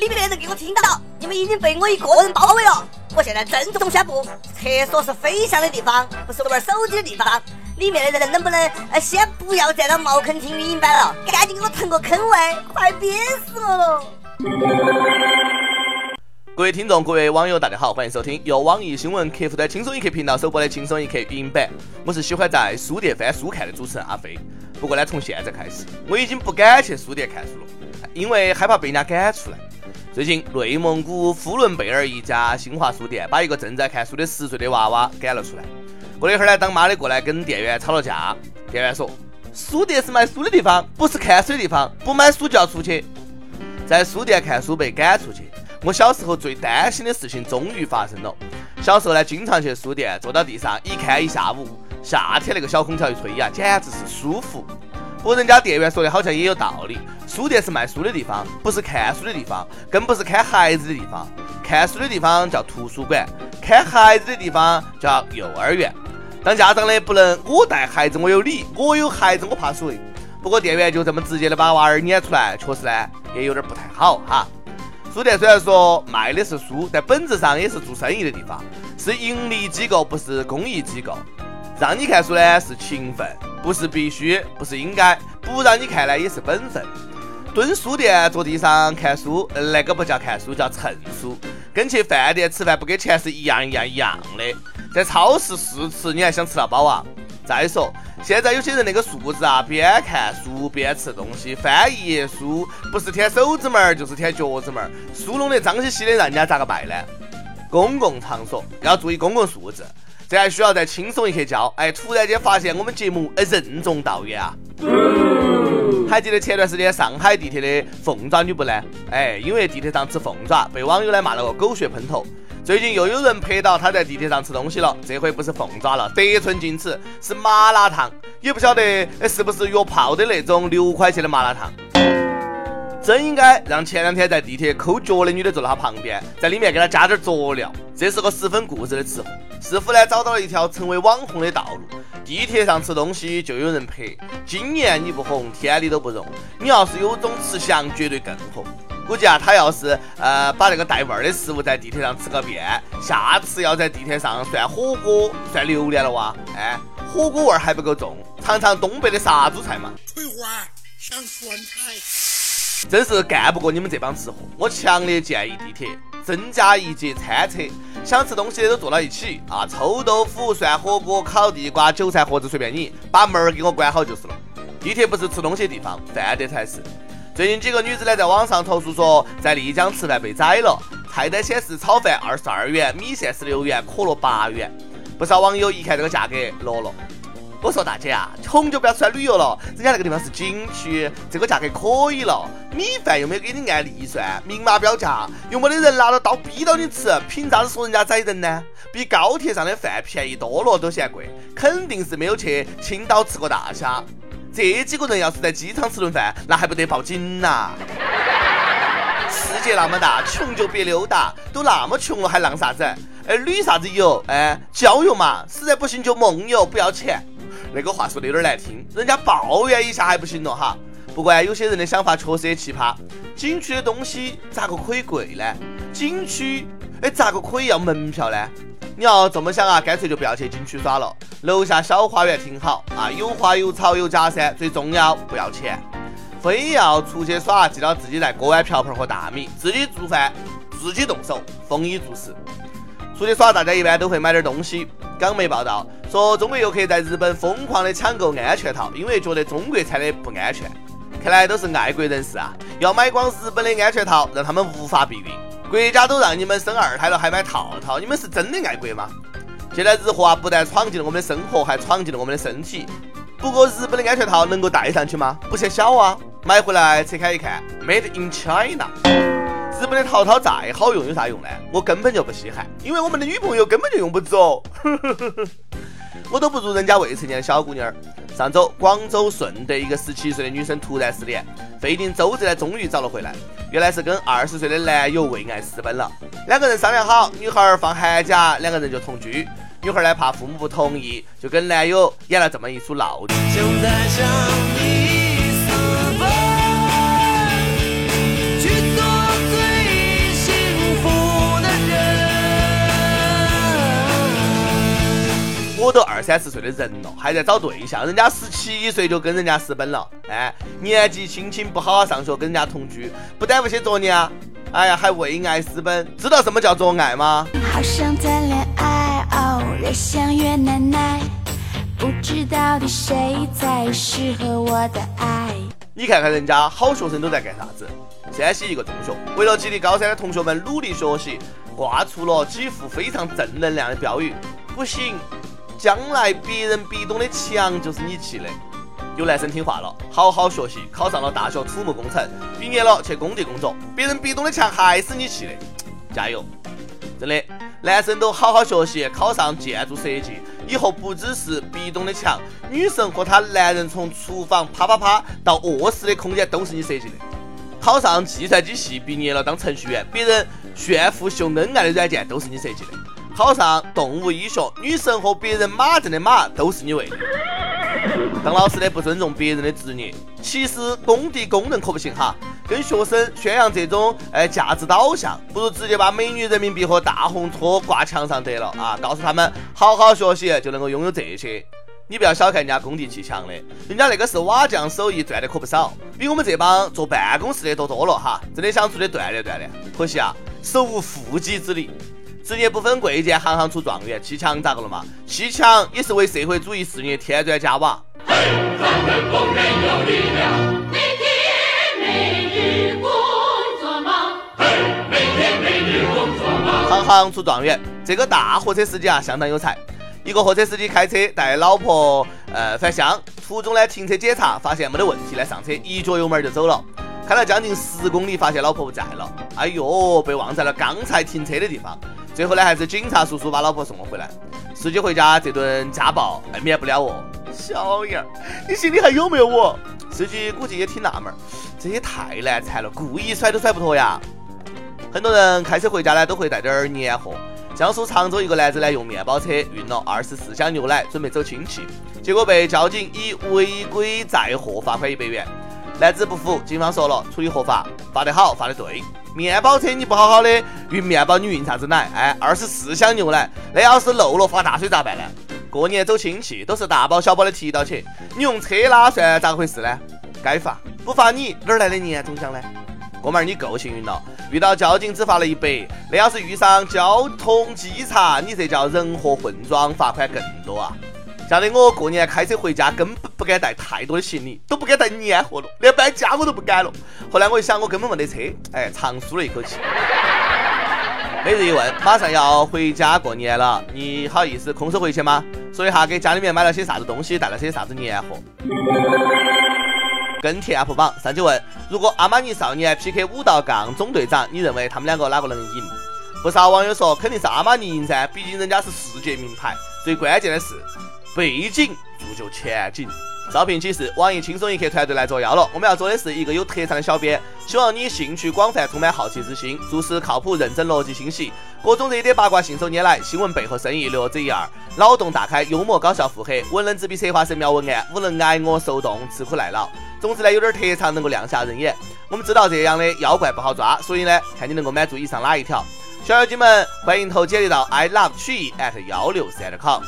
里面的人给我听到，你们已经被我一个人包围了。我现在郑重宣布，厕所是飞翔的地方，不是玩手机的地方。里面的人能不能呃先不要站到茅坑听语音版了，赶紧给我腾个坑位，快憋死我了！各位听众，各位网友，大家好，欢迎收听由网易新闻客户端轻松一刻频道首播的轻松一刻语音版。我是喜欢在书店翻书看的主持人阿飞。不过呢，从现在开始，我已经不敢去书店看书了，因为害怕被人家赶出来。最近，内蒙古呼伦贝尔一家新华书店把一个正在看书的十岁的娃娃赶了出来。过了一会儿呢，当妈的过来跟店员吵了架。店员说：“书店是卖书的地方，不是看书的地方，不买书就要出去。”在书店看书被赶出去，我小时候最担心的事情终于发生了。小时候呢，经常去书店，坐到地上一看一下午。夏天那个小空调一吹呀，简直是舒服。不过人家店员说的好像也有道理，书店是卖书的地方，不是看书的地方，更不是看孩子的地方。看书的地方叫图书馆，看孩子的地方叫幼儿园。当家长的不能我带孩子我有理，我有孩子我怕谁？不过店员就这么直接的把娃儿撵出来，确实呢也有点不太好哈。书店虽然说卖的是书，但本质上也是做生意的地方，是盈利机构，不是公益机构。让你看书呢是情分，不是必须，不是应该；不让你看呢也是本分。蹲书店坐地上看书，那个不叫看书，叫蹭书，跟去饭店吃饭不给钱是一样一样一样的。在超市试吃，你还想吃到饱啊？再说，现在有些人那个素质啊，边看书边吃东西，翻一页书，不是舔手指门儿，就是舔脚趾门儿，书弄得脏兮兮的，让人家咋个办呢？公共场所要注意公共素质，这还需要再轻松一刻教。哎，突然间发现我们节目哎任重道远啊！还记得前段时间上海地铁的凤爪女不呢？哎，因为地铁上吃凤爪，被网友呢骂了个狗血喷头。最近又有人拍到他在地铁上吃东西了，这回不是凤爪了，得寸进尺，是麻辣烫，也不晓得是不是约炮的那种六块钱的麻辣烫。真应该让前两天在地铁抠脚的女的坐到他旁边，在里面给他加点佐料。这是个十分固执的吃货。师傅呢找到了一条成为网红的道路：地铁上吃东西就有人拍。今年你不红，天理都不容。你要是有种吃翔，绝对更红。估计啊，他要是呃把那个带味儿的食物在地铁上吃个遍，下次要在地铁上涮火锅、涮榴莲了哇！哎，火锅味儿还不够重，尝尝东北的杀猪菜嘛。翠花想酸菜，真是干不过你们这帮吃货。我强烈建议地铁增加一节餐车，想吃东西的都坐到一起啊，臭豆腐、涮火锅、烤地瓜、韭菜盒子随便你，把门儿给我关好就是了。地铁不是吃东西的地方，饭店才是。最近几个女子呢，在网上投诉说，在丽江吃饭被宰了，菜单显示炒饭二十二元，米线十六元，可乐八元。不少网友一看这个价格，乐了。我说大姐啊，穷就不要出来旅游了，人家那个地方是景区，这个价格可以了。米饭又没给你按利算，明码标价，又没得人拿着刀逼到你吃，凭啥子说人家宰人呢？比高铁上的饭便宜多了都嫌贵，肯定是没有去青岛吃过大虾。这几个人要是在机场吃顿饭，那还不得报警呐？世界那么大，穷就别溜达，都那么穷了还浪啥子？哎，旅啥子游？哎，郊游嘛，实在不行就梦游，不要钱。那个话说的有点难听，人家抱怨一下还不行了哈？不过有些人的想法确实也奇葩，景区的东西咋个可以贵呢？景区哎，咋个可以要门票呢？你要这么想啊，干脆就不要去景区耍了，楼下小花园挺好啊，有花有草有假山，最重要不要钱。非要出去耍，记得自己带锅碗瓢盆和大米，自己做饭，自己动手，丰衣足食。出去耍，大家一般都会买点东西。港媒报道说，中国游客在日本疯狂的抢购安全套，因为觉得中国产的不安全。看来都是爱国人士啊，要买光日本的安全套，让他们无法避孕。国家都让你们生二胎了，还买套套，你们是真的爱国吗？现在日货啊，不但闯进了我们的生活，还闯进了我们的身体。不过日本的安全套能够戴上去吗？不嫌小啊！买回来拆开一看，Made in China。日本的套套再好用有啥用呢？我根本就不稀罕，因为我们的女朋友根本就用不着。我都不如人家未成年的小姑娘。上周，广州顺德一个十七岁的女生突然失联，费尽周折呢，终于找了回来。原来是跟二十岁的男友为爱私奔了。两个人商量好，女孩儿放寒假，两个人就同居。女孩呢怕父母不同意，就跟男友演了这么一出闹剧。我都二三十岁的人了，还在找对象，人家十七岁就跟人家私奔了，哎，年纪轻轻不好好上学，跟人家同居，不耽误些作业啊？哎呀，还为爱私奔，知道什么叫做爱吗？好想谈恋爱，哦，越想越难耐，不知道底谁才适合我的爱。你看看人家好学生都在干啥子？山西一个中学为了激励高三的同学们努力学习，挂出了几幅非常正能量的标语。不行，将来别人壁咚的墙就是你砌的。有男生听话了，好好学习，考上了大学土木工程，毕业了去工地工作。别人壁咚的墙还是你砌的，加油！真的，男生都好好学习，考上建筑设计，以后不只是壁咚的墙，女神和她男人从厨房啪啪啪到卧室的空间都是你设计的。考上计算机系，毕业了当程序员，别人炫富秀恩爱的软件都是你设计的。考上动物医学，女神和别人马正的马都是你喂的。当老师的不尊重别人的职业，其实工地工人可不行哈。跟学生宣扬这种哎价值导向，不如直接把美女人民币和大红车挂墙上得了啊！告诉他们好好学习就能够拥有这些。你不要小看人家工地砌墙的，人家那个是瓦匠手艺，赚的可不少，比我们这帮坐办公室的多多了哈。真的想出去锻炼锻炼，可惜啊，手无缚鸡之力。职业不分贵贱，行行出状元。砌墙咋个了嘛？砌墙也是为社会主义事业添砖加瓦。嘿，咱们工人有力量，每天每日工作忙。嘿每天每日工作忙。行行出状元。这个大货车司机啊，相当有才。一个货车司机开车带老婆呃返乡，途中呢停车检查，发现没得问题呢，上车一脚油门就走了。开了将近十公里，发现老婆不在了。哎呦，被忘在了刚才停车的地方。最后呢，还是警察叔叔把老婆送了回来。司机回家这顿家暴，免不了哦。小样儿，你心里还有没有我？司机估计也挺纳闷，这也太难缠了，故意甩都甩不脱呀。很多人开车回家呢，都会带点儿年货。江苏常州一个男子呢，用面包车运了二十四箱牛奶，准备走亲戚，结果被交警以违规载货罚款一百元。男子不服，警方说了，处理合法，罚得好，罚得对。面包车你不好好的运面包，你运啥子奶？哎，二十四箱牛奶，那要是漏了发大水咋办呢？过年走亲戚都是大包小包的提到起，你用车拉算咋回事呢？该罚，不罚你哪儿来的年终奖呢？哥们儿，你够幸运了，遇到交警只罚了一百，那要是遇上交通稽查，你这叫人祸混装，罚款更多啊！吓得我过年开车回家，根本不敢带太多的行李，都不敢带年货了，连搬家我都不敢了。后来我一想，我根本没得车，哎，长舒了一口气。每日一问，马上要回家过年了，你好意思空手回去吗？说一下给家里面买了些啥子东西，带了些啥子年货。跟帖 UP 榜上去问，如果阿玛尼少年 PK 五道杠总队长，你认为他们两个哪个能赢？不少网友说肯定是阿玛尼赢噻，毕竟人家是世界名牌。最关键的是。背景铸就前景。招聘启事：网易轻松一刻团队来作妖了。我们要做的是一个有特长的小编，希望你兴趣广泛，充满好奇之心，做事靠谱认真，逻辑清晰，各种热点八卦信手拈来，新闻背后深意略知一二，脑洞大开，幽默搞笑腹黑，文能执笔策划神妙文案，武能挨饿受冻，吃苦耐劳。总之呢，有点特长能够亮瞎人眼。我们知道这样的妖怪不好抓，所以呢，看你能够满足以上哪一条。小妖精们，欢迎投简历到 i love 曲艺 at 幺六三 com。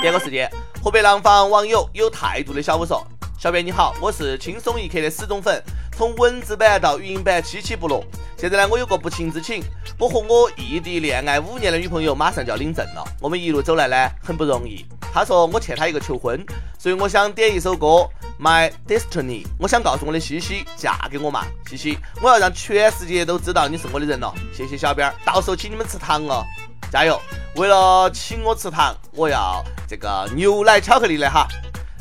第二个时间，河北廊坊网友有态度的小五说：“小编你好，我是轻松一刻的死忠粉，从文字版到语音版期期不落。现在呢，我有个不情之请，我和我异地恋爱五年的女朋友马上就要领证了，我们一路走来呢很不容易。她说我欠她一个求婚，所以我想点一首歌。” My destiny，我想告诉我的西西，嫁给我嘛，西西，我要让全世界都知道你是我的人了。谢谢小编，到时候请你们吃糖哦，加油！为了请我吃糖，我要这个牛奶巧克力的哈。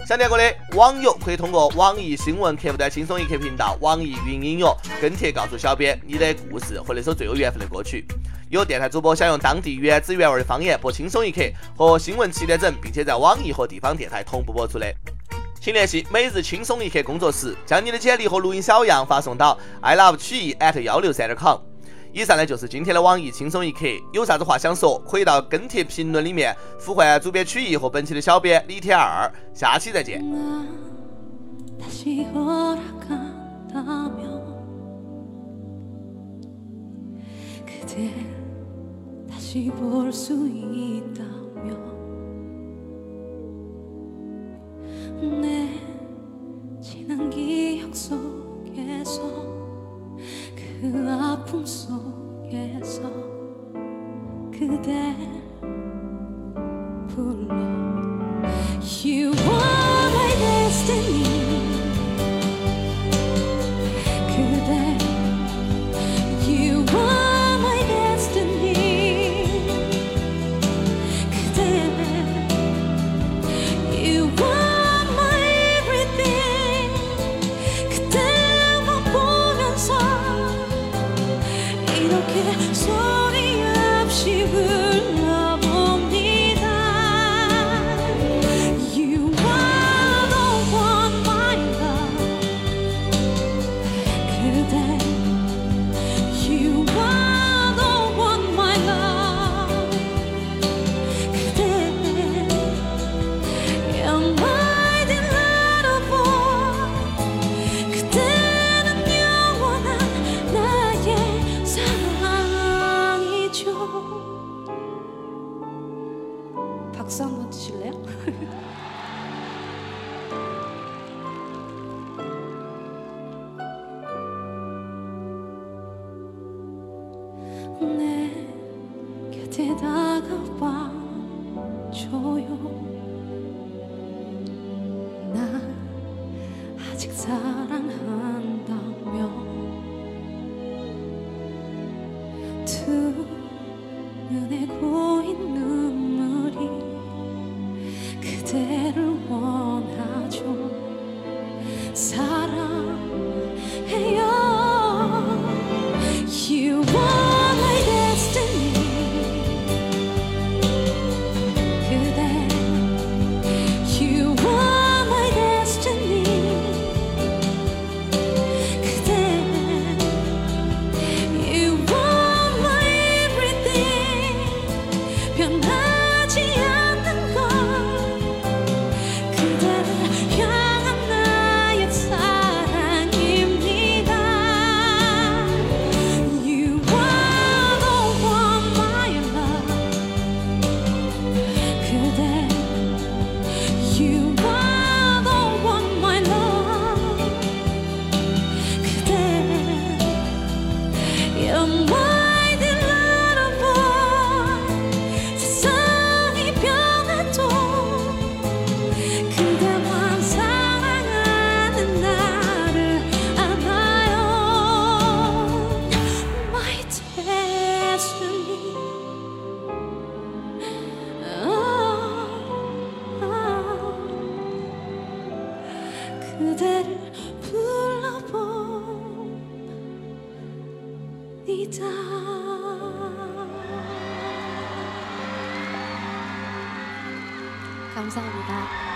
想点歌的网友可以通过网易新闻客户端轻松一刻频道、网易云音乐跟帖告诉小编你的故事和那首最有缘分的歌曲。有电台主播想用当地原汁原味的方言播轻松一刻和新闻七点整，并且在网易和地方电台同步播出的。请联系每日轻松一刻工作室，将你的简历和录音小样发送到 i love 曲艺 at 幺六三点 com。以上呢就是今天的网易轻松一刻，有啥子话想说，可以到跟帖评论里面呼唤主编曲艺和本期的小编李天二。下期再见。 박수 한 번 주실래요? 내 곁에 다가와 줘요 나 아직 사랑한다며 두 눈에 고 감사합니다.